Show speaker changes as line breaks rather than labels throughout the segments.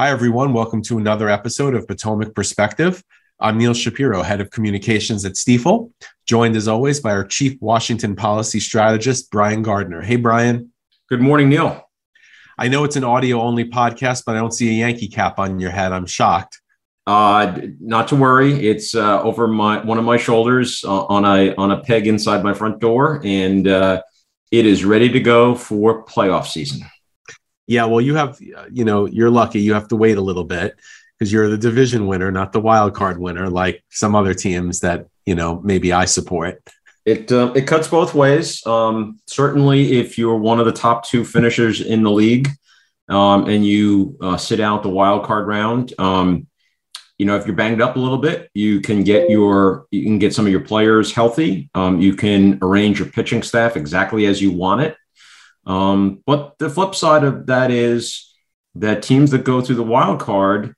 Hi, everyone. Welcome to another episode of Potomac Perspective. I'm Neil Shapiro, Head of Communications at Stifel, joined as always by our Chief Washington Policy Strategist, Brian Gardner. Hey, Brian.
Good morning, Neil.
I know it's an audio only podcast, but I don't see a Yankee cap on your head. I'm shocked.
Uh, not to worry. It's uh, over my one of my shoulders uh, on a on a peg inside my front door, and uh, it is ready to go for playoff season.
Yeah, well, you have, you know, you're lucky. You have to wait a little bit because you're the division winner, not the wild card winner, like some other teams that you know maybe I support.
It uh, it cuts both ways. Um, certainly, if you're one of the top two finishers in the league, um, and you uh, sit out the wild card round, um, you know if you're banged up a little bit, you can get your you can get some of your players healthy. Um, you can arrange your pitching staff exactly as you want it. Um, but the flip side of that is that teams that go through the wild card,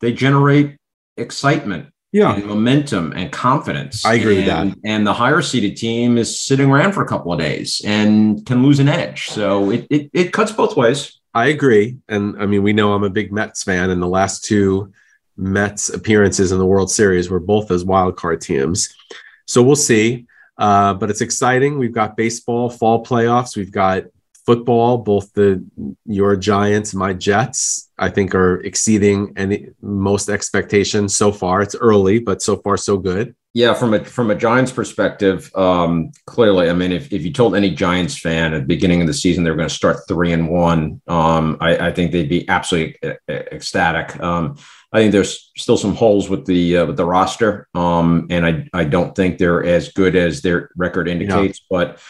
they generate excitement,
yeah,
and momentum and confidence.
I agree
and,
with that.
And the higher seeded team is sitting around for a couple of days and can lose an edge. So it it, it cuts both ways.
I agree, and I mean we know I'm a big Mets fan, and the last two Mets appearances in the World Series were both as wild card teams. So we'll see. Uh, but it's exciting. We've got baseball, fall playoffs. We've got football, both the your Giants, my Jets, I think are exceeding any most expectations so far. It's early, but so far so good.
Yeah, from a from a Giants perspective, um, clearly, I mean, if, if you told any Giants fan at the beginning of the season they were going to start three and one, um, I, I, think they'd be absolutely ecstatic. Um, I think there's still some holes with the uh, with the roster, um, and I I don't think they're as good as their record indicates, yeah. but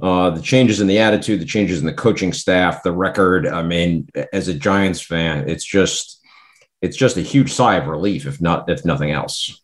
uh, the changes in the attitude, the changes in the coaching staff, the record. I mean, as a Giants fan, it's just it's just a huge sigh of relief, if not if nothing else.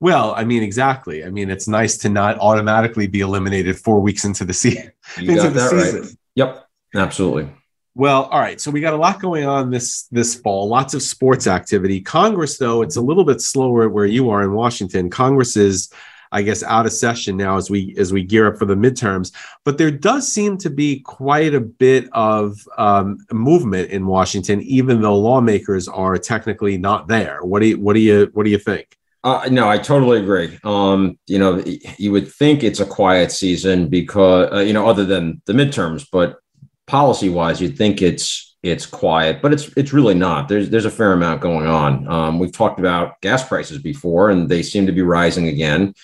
Well, I mean, exactly. I mean, it's nice to not automatically be eliminated four weeks into the, se- into the season.
Right. Yep, absolutely.
Well, all right. So we got a lot going on this this fall. Lots of sports activity. Congress, though, it's a little bit slower where you are in Washington. Congress is I guess, out of session now as we as we gear up for the midterms. But there does seem to be quite a bit of um, movement in Washington, even though lawmakers are technically not there. What do you what do you what do you think?
Uh, no, I totally agree. Um, you know, you would think it's a quiet season because uh, you know, other than the midterms, but policy wise, you'd think it's it's quiet, but it's it's really not. There's there's a fair amount going on. Um, we've talked about gas prices before, and they seem to be rising again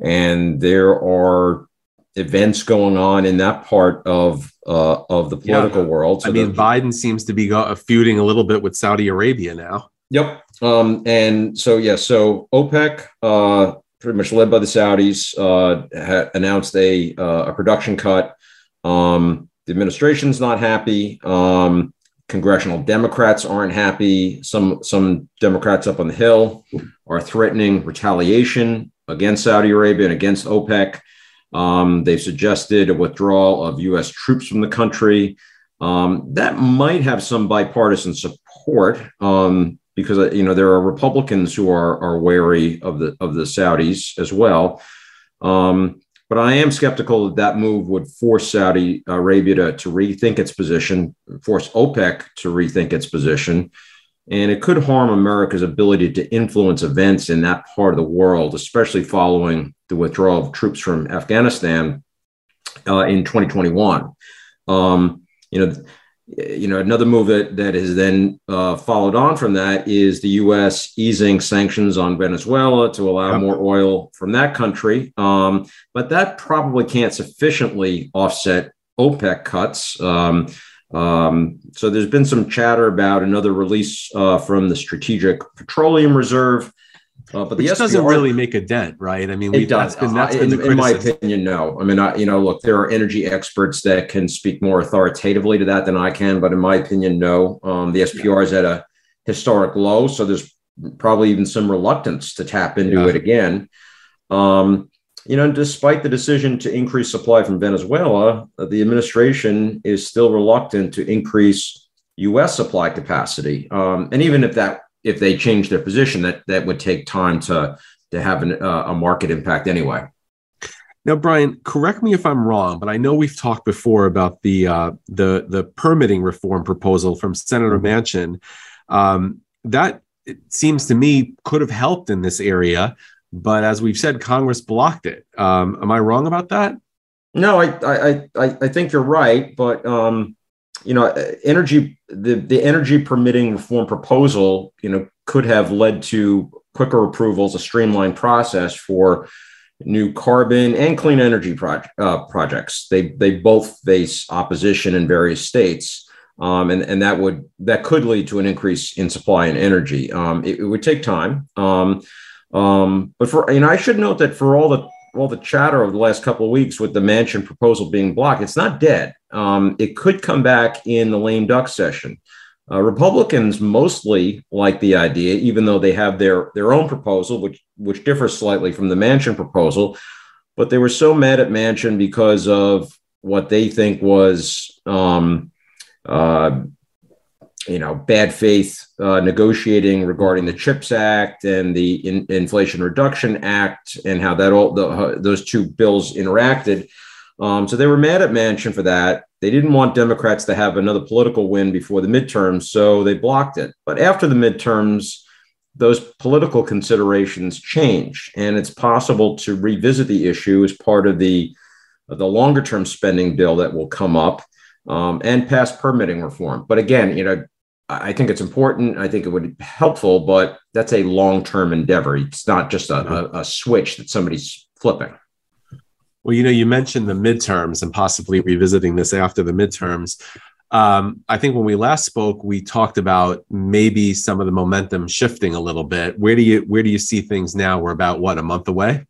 and there are events going on in that part of uh, of the political yeah. world.
So I mean, the, Biden seems to be go- feuding a little bit with Saudi Arabia now.
Yep. Um, and so yeah, so OPEC, uh, pretty much led by the Saudis, uh, ha- announced a uh, a production cut. Um, the administration's not happy. Um, congressional Democrats aren't happy. Some some Democrats up on the Hill are threatening retaliation against Saudi Arabia and against OPEC. Um, they've suggested a withdrawal of U.S. troops from the country. Um, that might have some bipartisan support um, because you know there are Republicans who are are wary of the of the Saudis as well. Um, but I am skeptical that that move would force Saudi Arabia to, to rethink its position, force OPEC to rethink its position, and it could harm America's ability to influence events in that part of the world, especially following the withdrawal of troops from Afghanistan uh, in 2021. Um, you know, you know, another move that that has then uh, followed on from that is the U.S. easing sanctions on Venezuela to allow yep. more oil from that country. Um, but that probably can't sufficiently offset OPEC cuts. Um, um, so there's been some chatter about another release uh, from the Strategic Petroleum Reserve.
Uh, but Which the SPR, doesn't really make a dent, right? I mean,
it does. That's been, that's uh, in, in, my opinion, no. I mean, I, you know, look, there are energy experts that can speak more authoritatively to that than I can, but in my opinion, no. Um, the SPR is at a historic low, so there's probably even some reluctance to tap into yeah. it again. Um, you know, despite the decision to increase supply from Venezuela, the administration is still reluctant to increase U.S. supply capacity. Um, and even if that if they change their position, that that would take time to to have an, uh, a market impact anyway.
Now, Brian, correct me if I'm wrong, but I know we've talked before about the uh, the the permitting reform proposal from Senator mm-hmm. Manchin Um, that it seems to me could have helped in this area, but as we've said, Congress blocked it. Um, am I wrong about that?
No, I I I, I think you're right, but um, you know, energy the the energy permitting reform proposal, you know, could have led to quicker approvals, a streamlined process for new carbon and clean energy uh, projects. They they both face opposition in various states, um, and and that would that could lead to an increase in supply and energy. Um, it, it, would take time, um, um but for you know, I should note that for all the all the chatter over the last couple of weeks with the Manchin proposal being blocked, it's not dead. Um, it could come back in the lame duck session. Uh, Republicans mostly like the idea, even though they have their their own proposal, which which differs slightly from the Manchin proposal. But they were so mad at Manchin because of what they think was, um, uh, you know, bad faith uh, negotiating regarding the Chips Act and the in- Inflation Reduction Act, and how that all the, those two bills interacted. Um, so they were mad at Manchin for that. They didn't want Democrats to have another political win before the midterms, so they blocked it. But after the midterms, those political considerations change, and it's possible to revisit the issue as part of the the longer term spending bill that will come up um, and pass permitting reform. But again, you know, I think it's important. I think it would be helpful, but that's a long term endeavor. It's not just a, a, a switch that somebody's flipping.
Well, you know, you mentioned the midterms and possibly revisiting this after the midterms. Um, I think when we last spoke, we talked about maybe some of the momentum shifting a little bit. Where do you where do you see things now? We're about what a month away.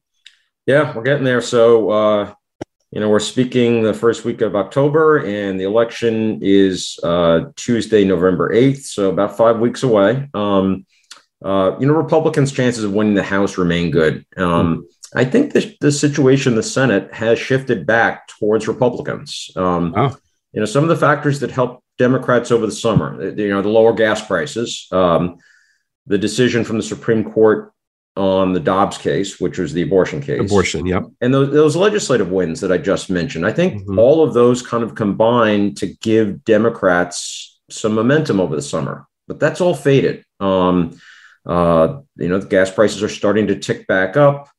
Yeah, we're getting there. So uh, you know, we're speaking the first week of October, and the election is uh, Tuesday, November eighth. So about five weeks away. Um, uh, you know, Republicans' chances of winning the House remain good. Um, mm-hmm I think the, the situation in the Senate has shifted back towards Republicans. Um. You know, some of the factors that helped Democrats over the summer, you know, the lower gas prices, um, the decision from the Supreme Court on the Dobbs case, which was the abortion case.
Abortion, yep.
And those, those legislative wins that I just mentioned, I think mm-hmm. all of those kind of combined to give Democrats some momentum over the summer. But that's all faded. Um, uh, you know, the gas prices are starting to tick back up.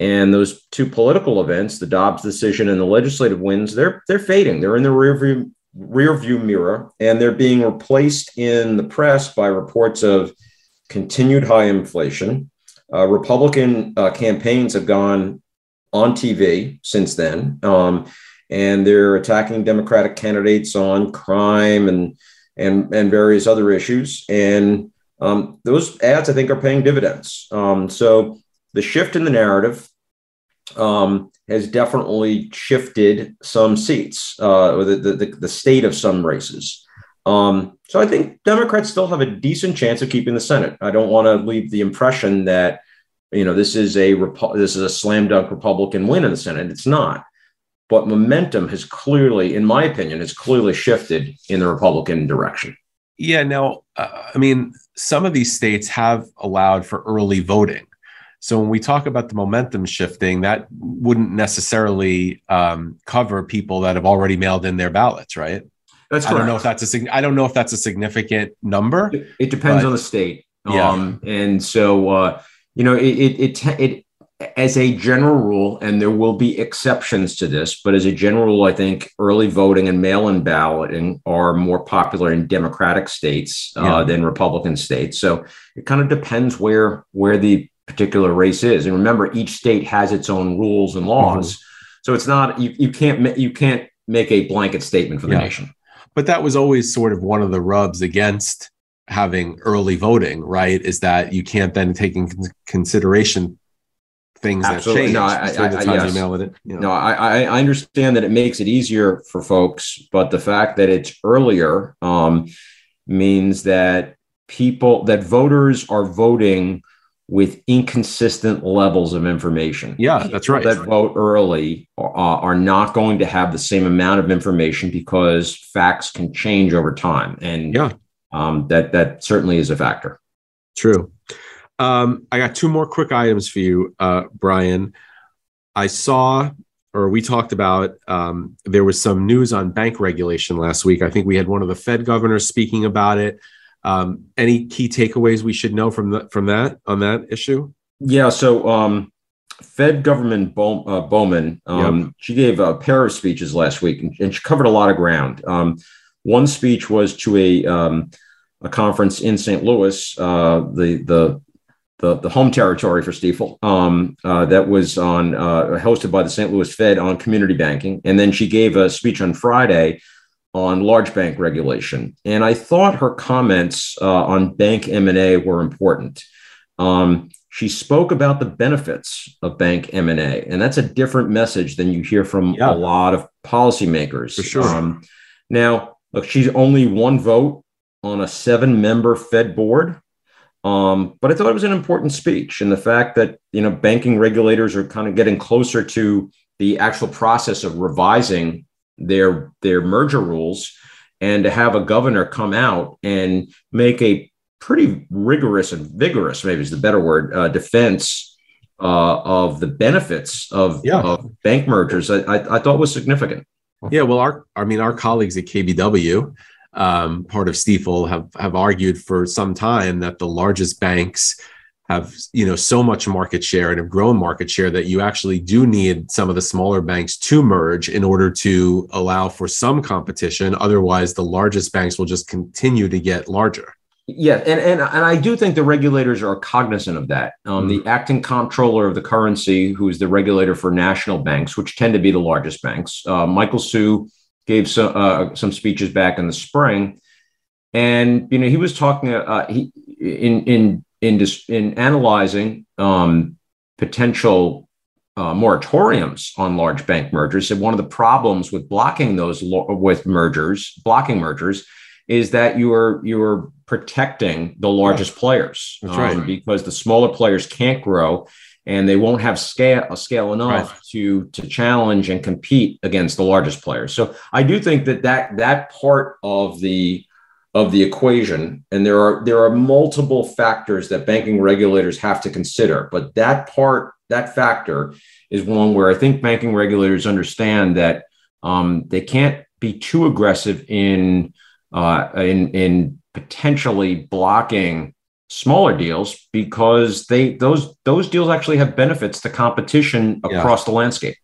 And those two political events, the Dobbs decision and the legislative wins, they're they're fading. They're in the rearview rear view mirror, and they're being replaced in the press by reports of continued high inflation. Uh, Republican uh, campaigns have gone on TV since then, um, and they're attacking Democratic candidates on crime and and and various other issues. And um, those ads, I think, are paying dividends. Um, so the shift in the narrative um, has definitely shifted some seats, uh, or the, the, the state of some races. Um, so I think Democrats still have a decent chance of keeping the Senate. I don't want to leave the impression that you know this is a this is a slam dunk Republican win in the Senate. It's not. But momentum has clearly, in my opinion, has clearly shifted in the Republican direction.
Yeah. Now, uh, I mean, some of these states have allowed for early voting. So when we talk about the momentum shifting, that wouldn't necessarily um, cover people that have already mailed in their ballots, right?
That's
correct. I don't know if that's a I don't know if that's a significant number.
It, depends but, on the state. Yeah. Um, and so uh, you know, it, it it it as a general rule, and there will be exceptions to this, but as a general rule, I think early voting and mail-in balloting are more popular in Democratic states uh, yeah. than Republican states. So it kind of depends where where the particular race is. And remember, each state has its own rules and laws. Mm-hmm. So it's not you, you can't you can't make a blanket statement for the yeah. nation.
But that was always sort of one of the rubs against having early voting, right? Is that you can't then take in consideration things Absolutely. that change. No, I, I, the
yes. it. You know. No, I, I understand that it makes it easier for folks, but the fact that it's earlier um, means that people that voters are voting with inconsistent levels of information.
Yeah, that's right.
That vote early uh, are not going to have the same amount of information because facts can change over time, and yeah, um, that that certainly is a factor.
True. Um, I got two more quick items for you, uh, Brian. I saw, or we talked about, um, there was some news on bank regulation last week. I think we had one of the Fed governors speaking about it. Um, any key takeaways we should know from the, from that on that issue?
Yeah. So um, Fed Government Bow, uh, Bowman, um, yep. she gave a pair of speeches last week, and, and she covered a lot of ground. Um, one speech was to a um, a conference in St. Louis, uh, the the the, the home territory for Stifel, um, uh, that was on uh, hosted by the St. Louis Fed on community banking, and then she gave a speech on Friday on large bank regulation. And I thought her comments uh, on bank M and A were important. Um, she spoke about the benefits of bank M&A, and that's a different message than you hear from yeah. a lot of policymakers.
For sure. Um,
now, look, she's only one vote on a seven-member Fed board, um, but I thought it was an important speech, and the fact that you know banking regulators are kind of getting closer to the actual process of revising their their merger rules, and to have a governor come out and make a pretty rigorous and vigorous, maybe is the better word, uh, defense uh, of the benefits of, yeah. of bank mergers. I, I, I, thought was significant.
Yeah, well, our I mean, our colleagues at KBW, um, part of Stifel, have have argued for some time that the largest banks have you know so much market share and have grown market share that you actually do need some of the smaller banks to merge in order to allow for some competition otherwise the largest banks will just continue to get larger
yeah, and, and and I do think the regulators are cognizant of that. Um, mm-hmm. The acting comptroller of the currency, who is the regulator for national banks, which tend to be the largest banks, uh, Michael Hsu gave some uh, some speeches back in the spring, and you know he was talking uh, he in in in dis, in analyzing um, potential uh, moratoriums on large bank mergers. Said one of the problems with blocking those lo- with mergers, blocking mergers, is that you are you are protecting the largest players.
That's um, right.
Because the smaller players can't grow and they won't have scale scale enough right. to to challenge and compete against the largest players. So I do think that that that part of the of the equation and there are there are multiple factors that banking regulators have to consider but that part that factor is one where i think banking regulators understand that um, they can't be too aggressive in uh, in in potentially blocking smaller deals because they those those deals actually have benefits to competition across yeah. the landscape.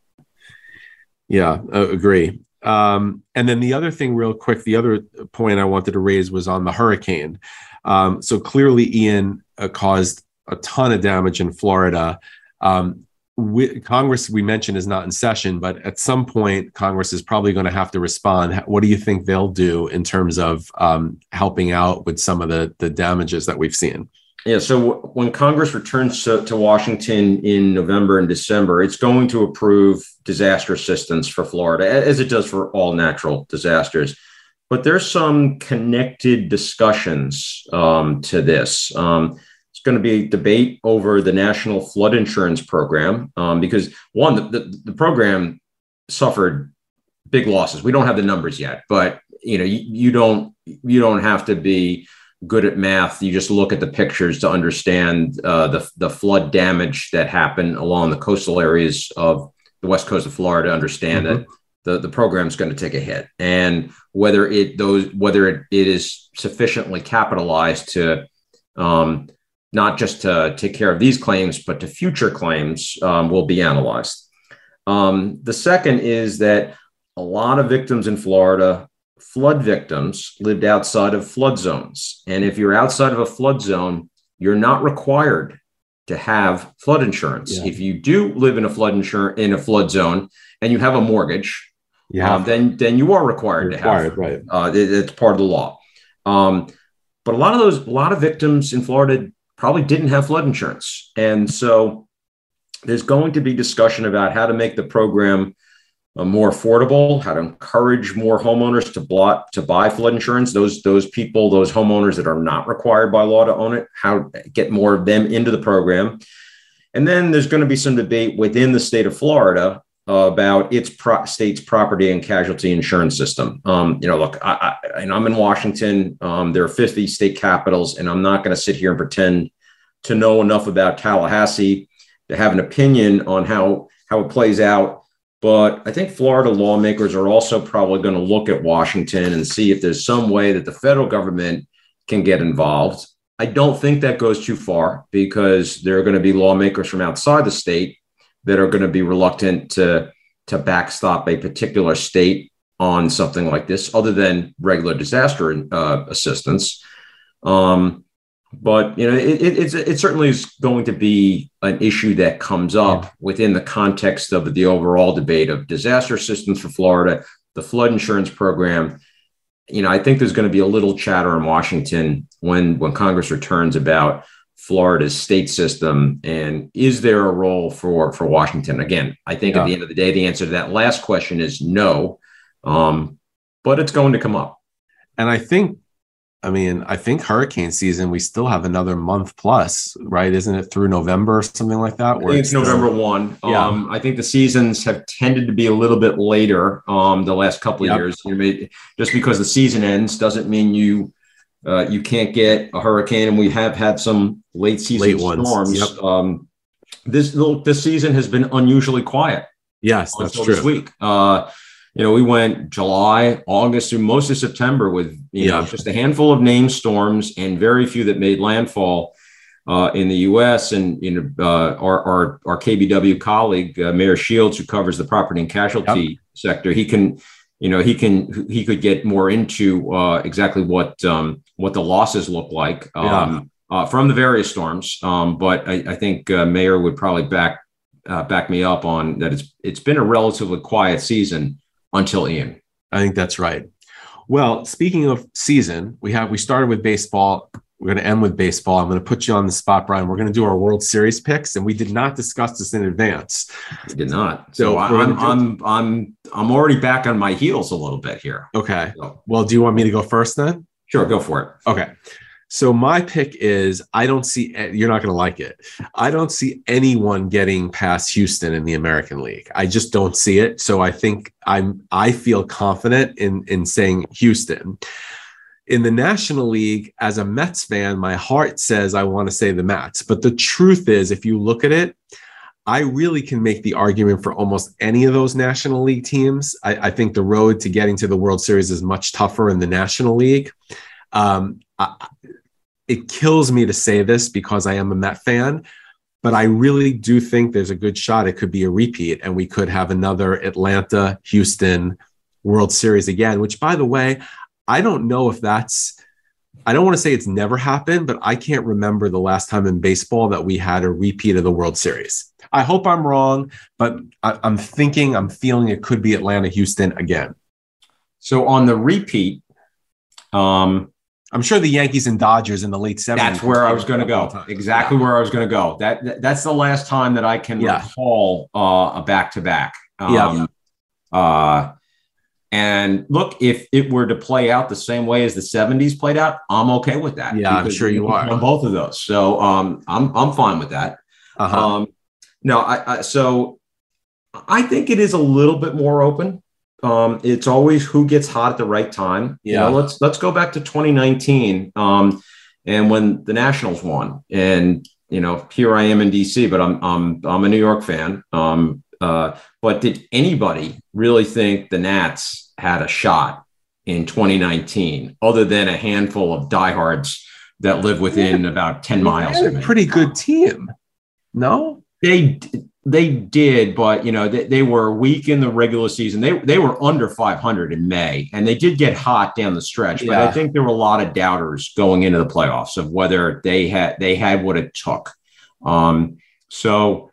Yeah, I agree. Um, and then the other thing, real quick, the other point I wanted to raise was on the hurricane. Um, so clearly, Ian uh, caused a ton of damage in Florida. Um, we, Congress, we mentioned, is not in session, but at some point, Congress is probably going to have to respond. What do you think they'll do in terms of um, helping out with some of the the damages that we've seen?
Yeah. So when Congress returns to, to, Washington in November and December, it's going to approve disaster assistance for Florida, as it does for all natural disasters. But there's some connected discussions um, to this. Um, it's going to be a debate over the national flood insurance program um, because one, the, the, the, program suffered big losses. We don't have the numbers yet, but you know, you, you don't you don't have to be good at math. You just look at the pictures to understand uh, the the flood damage that happened along the coastal areas of the west coast of Florida. To understand mm-hmm. that the, the program is going to take a hit and whether it those whether it, it is sufficiently capitalized to um, not just to take care of these claims, but to future claims um, will be analyzed. Um, the second is that a lot of victims in Florida, flood victims, lived outside of flood zones. And if you're outside of a flood zone, you're not required to have flood insurance. Yeah. If you do live in a flood insurance in a flood zone and you have a mortgage, yeah. Um, then then you are required, required to have. Right. Uh, it, it's part of the law. Um, but a lot of those, a lot of victims in Florida probably didn't have flood insurance. And so there's going to be discussion about how to make the program more affordable, how to encourage more homeowners to blot, to buy flood insurance. Those those people, those homeowners that are not required by law to own it, how get more of them into the program. And then there's going to be some debate within the state of Florida uh, about its pro- state's property and casualty insurance system. Um, you know, look, I, I, and I'm in Washington. Um, there are 50 state capitals, and I'm not going to sit here and pretend to know enough about Tallahassee to have an opinion on how how it plays out. But I think Florida lawmakers are also probably going to look at Washington and see if there's some way that the federal government can get involved. I don't think that goes too far because there are going to be lawmakers from outside the state that are going to be reluctant to to backstop a particular state on something like this, other than regular disaster uh, assistance. Um, but you know, it, it, it, certainly is going to be an issue that comes up yeah. within the context of the overall debate of disaster assistance for Florida, the flood insurance program, you know, I think there's going to be a little chatter in Washington when when Congress returns about Florida's state system and is there a role for for Washington? Again, I think yeah. at the end of the day, the answer to that last question is no, um, but it's going to come up.
And I think I mean, I think hurricane season, we still have another month plus, right? Isn't it through November or something like that?
I think it's, November 1. Yeah. Um, I think the seasons have tended to be a little bit later um, the last couple of yep. years. You know, just because the season ends doesn't mean you uh, you can't get a hurricane. And we have had some late season late storms. Yep. Um, this, this season has been unusually quiet.
Yes, that's true. This
week. Uh, you know, we went July, August through most of September with you yeah. know just a handful of named storms and very few that made landfall uh, in the U.S. And you know, uh, our, our, our KBW colleague uh, Meyer Shields, who covers the property and casualty yep. sector, he can, you know, he can he could get more into uh, exactly what um, what the losses look like um, yeah. Uh, from the various storms. Um, but I, I think uh, Meyer would probably back back me up on that. It's it's been a relatively quiet season until Ian.
I think that's right. Well, speaking of season, we have we started with baseball. We're going to end with baseball. I'm going to put you on the spot, Brian. We're going to do our World Series picks, and we did not discuss this in advance.
We did not. So, so I'm, I'm I'm I'm already back on my heels a little bit here.
Okay. So. Well, do you want me to go first then?
Sure, go for it.
Okay. So my pick is I don't see you're not going to like it. I don't see anyone getting past Houston in the American League. I just don't see it. So I think I'm I feel confident in in saying Houston. In the National League, as a Mets fan, my heart says I want to say the Mets. But the truth is, if you look at it, I really can make the argument for almost any of those National League teams. I, I think the road to getting to the World Series is much tougher in the National League. Um, it kills me to say this because I am a Met fan, but I really do think there's a good shot it could be a repeat and we could have another Atlanta Houston World Series again, which by the way, I don't know if that's I don't want to say it's never happened, but I can't remember the last time in baseball that we had a repeat of the World Series. I hope I'm wrong, but I, am thinking, I'm feeling it could be Atlanta Houston again.
So on the repeat, um,
I'm sure the Yankees and Dodgers in the late 70s.
That's where I was going to go. Exactly yeah. where I was going to go. That, that, that's the last time that I can yeah. recall uh, a back to back.
Yeah.
Uh, and look, if it were to play out the same way as the 70s played out, I'm okay with that.
Yeah, I'm sure you are
on both of those. So um, I'm I'm fine with that. Uh-huh. Um, no, I, I so I think it is a little bit more open. Um, it's always who gets hot at the right time. Yeah. You know, let's let's go back to 2019 um, and when the Nationals won. And you know, here I am in DC, but I'm I'm I'm a New York fan. Um, uh, but did anybody really think the Nats had a shot in 2019, other than a handful of diehards that live within about 10 miles?
Of a pretty good team. No,
they they did, but you know they, they were weak in the regular season. They they were under 500 in May, and they did get hot down the stretch. But. I think there were a lot of doubters going into the playoffs of whether they had they had what it took. Um, so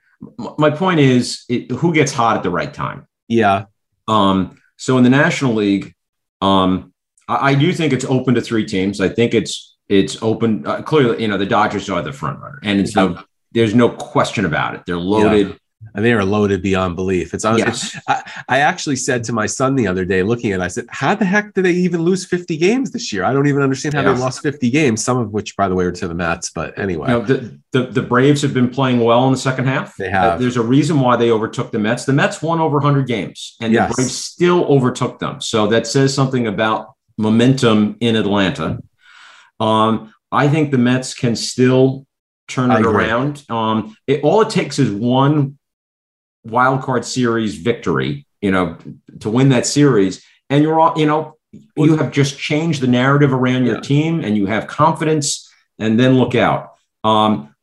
my point is, it, who gets hot at the right time?
Yeah.
Um, so in the National League, um, I, I, do think it's open to three teams. I think it's it's open. Uh, clearly, you know the Dodgers are the front runner, and it's yeah. no there's no question about it. They're loaded. Yeah.
And they are loaded beyond belief. It's, yes. I, I, actually said to my son the other day, looking at, it, I said, "How the heck did they even lose 50 games this year? I don't even understand how yeah. they lost 50 games. Some of which, by the way, were to the Mets. But anyway,
you know, the, the, the Braves have been playing well in the second half.
They have.
Uh, there's a reason why they overtook the Mets. The Mets won over 100 games, and yes. the Braves still overtook them. So that says something about momentum in Atlanta. Um, I think the Mets can still turn it around. Um, it, all it takes is one wild card series victory, you know, to win that series, and you're all, you know, you have just changed the narrative around your
Yeah.
team and you have confidence and then look out. Um,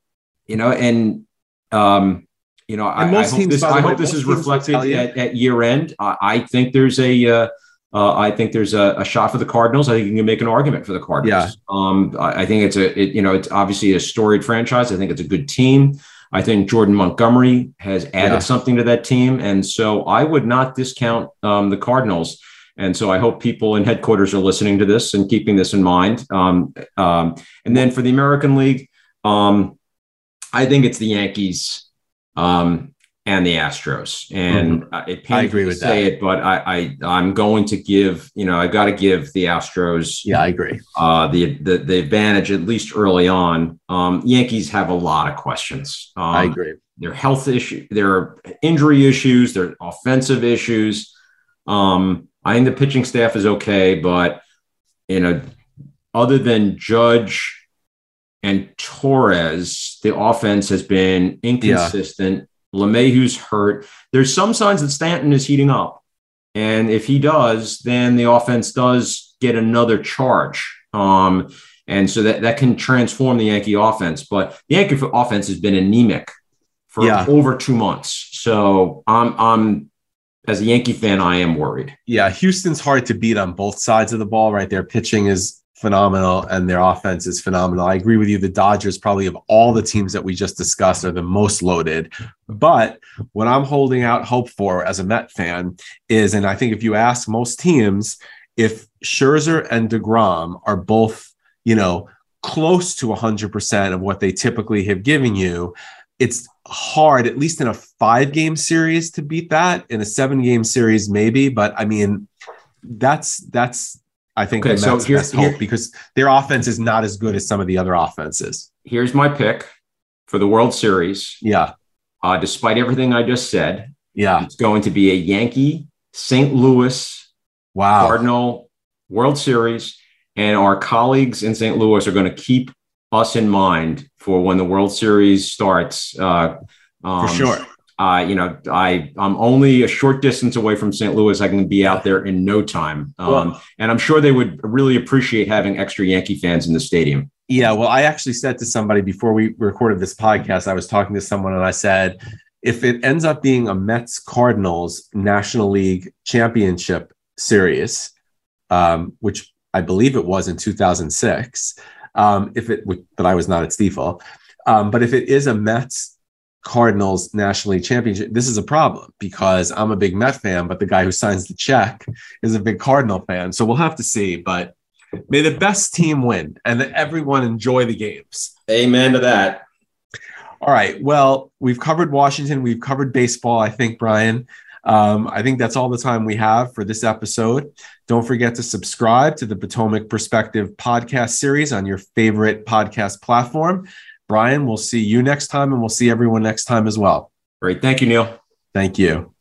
you know, and um, you know, I,
And
I
most
hope
teams,
this, I
way,
hope this is reflected at, at year end. I, I think there's a uh, uh, I think there's a, a shot for the Cardinals. I think you can make an argument for the Cardinals. Yeah. Um, I, I think it's a, it, you know, it's obviously a storied franchise. I think it's a good team. I think Jordan Montgomery has added
Yeah.
something to that team, and so I would not discount um, the Cardinals. And so I hope people in headquarters are listening to this and keeping this in mind. Um, um, and then for the American League, um, I think it's the Yankees um, and the Astros. And uh, it pains
Mm-hmm. I agree
me to
with
say it, but I, I I'm going to give you know I got to give the Astros
Yeah, I agree.
uh, the, the the advantage at least early on. Um, Yankees have a lot of questions. Um,
I agree.
their health issue, their injury issues, their offensive issues. Um, I think the pitching staff is okay, but you know, other than Judge and Torres, the offense has been inconsistent. LeMahieu's hurt. There's some signs that Stanton is heating up. And if he does, then the offense does get another charge. Um, and so that, that can transform the Yankee offense. But the Yankee offense has been anemic for
Yeah.
over two months. So I'm I'm as a Yankee fan, I am worried.
Yeah, Houston's hard to beat on both sides of the ball, right? Their pitching is phenomenal and their offense is phenomenal. I agree with you. The Dodgers, probably of all the teams that we just discussed, are the most loaded. But what I'm holding out hope for as a Met fan is, and I think if you ask most teams, if Scherzer and DeGrom are both, you know, close to 100% of what they typically have given you, it's hard, at least in a five game series, to beat that. In a seven game series, maybe. But I mean, that's that's I think
Okay, so
Mets'
here-
hope
here-
because their offense is not as good as some of the other offenses.
Here's my pick for the World Series.
Yeah,
Uh, despite everything I just said,
yeah.
it's going to be a Yankee St. Louis
Wow.
Cardinal World Series, and our colleagues in St. Louis are going to keep us in mind for when the World Series starts. Uh, um,
For sure.
Uh, you know, I I'm only a short distance away from St. Louis. I can be out there in no time, um,
Well-
and I'm sure they would really appreciate having extra Yankee fans in the stadium.
Yeah, well, I actually said to somebody before we recorded this podcast, I was talking to someone and I said, if it ends up being a Mets Cardinals National League Championship series, um, which I believe it was in 2006, um, if it, but I was not at Stifel, um, but if it is a Mets Cardinals National League Championship, this is a problem because I'm a big Met fan, but the guy who signs the check is a big Cardinal fan. So we'll have to see, but may the best team win and that everyone enjoy the games.
Amen to that.
All right. Well, we've covered Washington. We've covered baseball, I think, Brian. Um, I think that's all the time we have for this episode. Don't forget to subscribe to the Potomac Perspective podcast series on your favorite podcast platform. Brian, we'll see you next time and we'll see everyone next time as well.
Great. Thank you, Neil.
Thank you.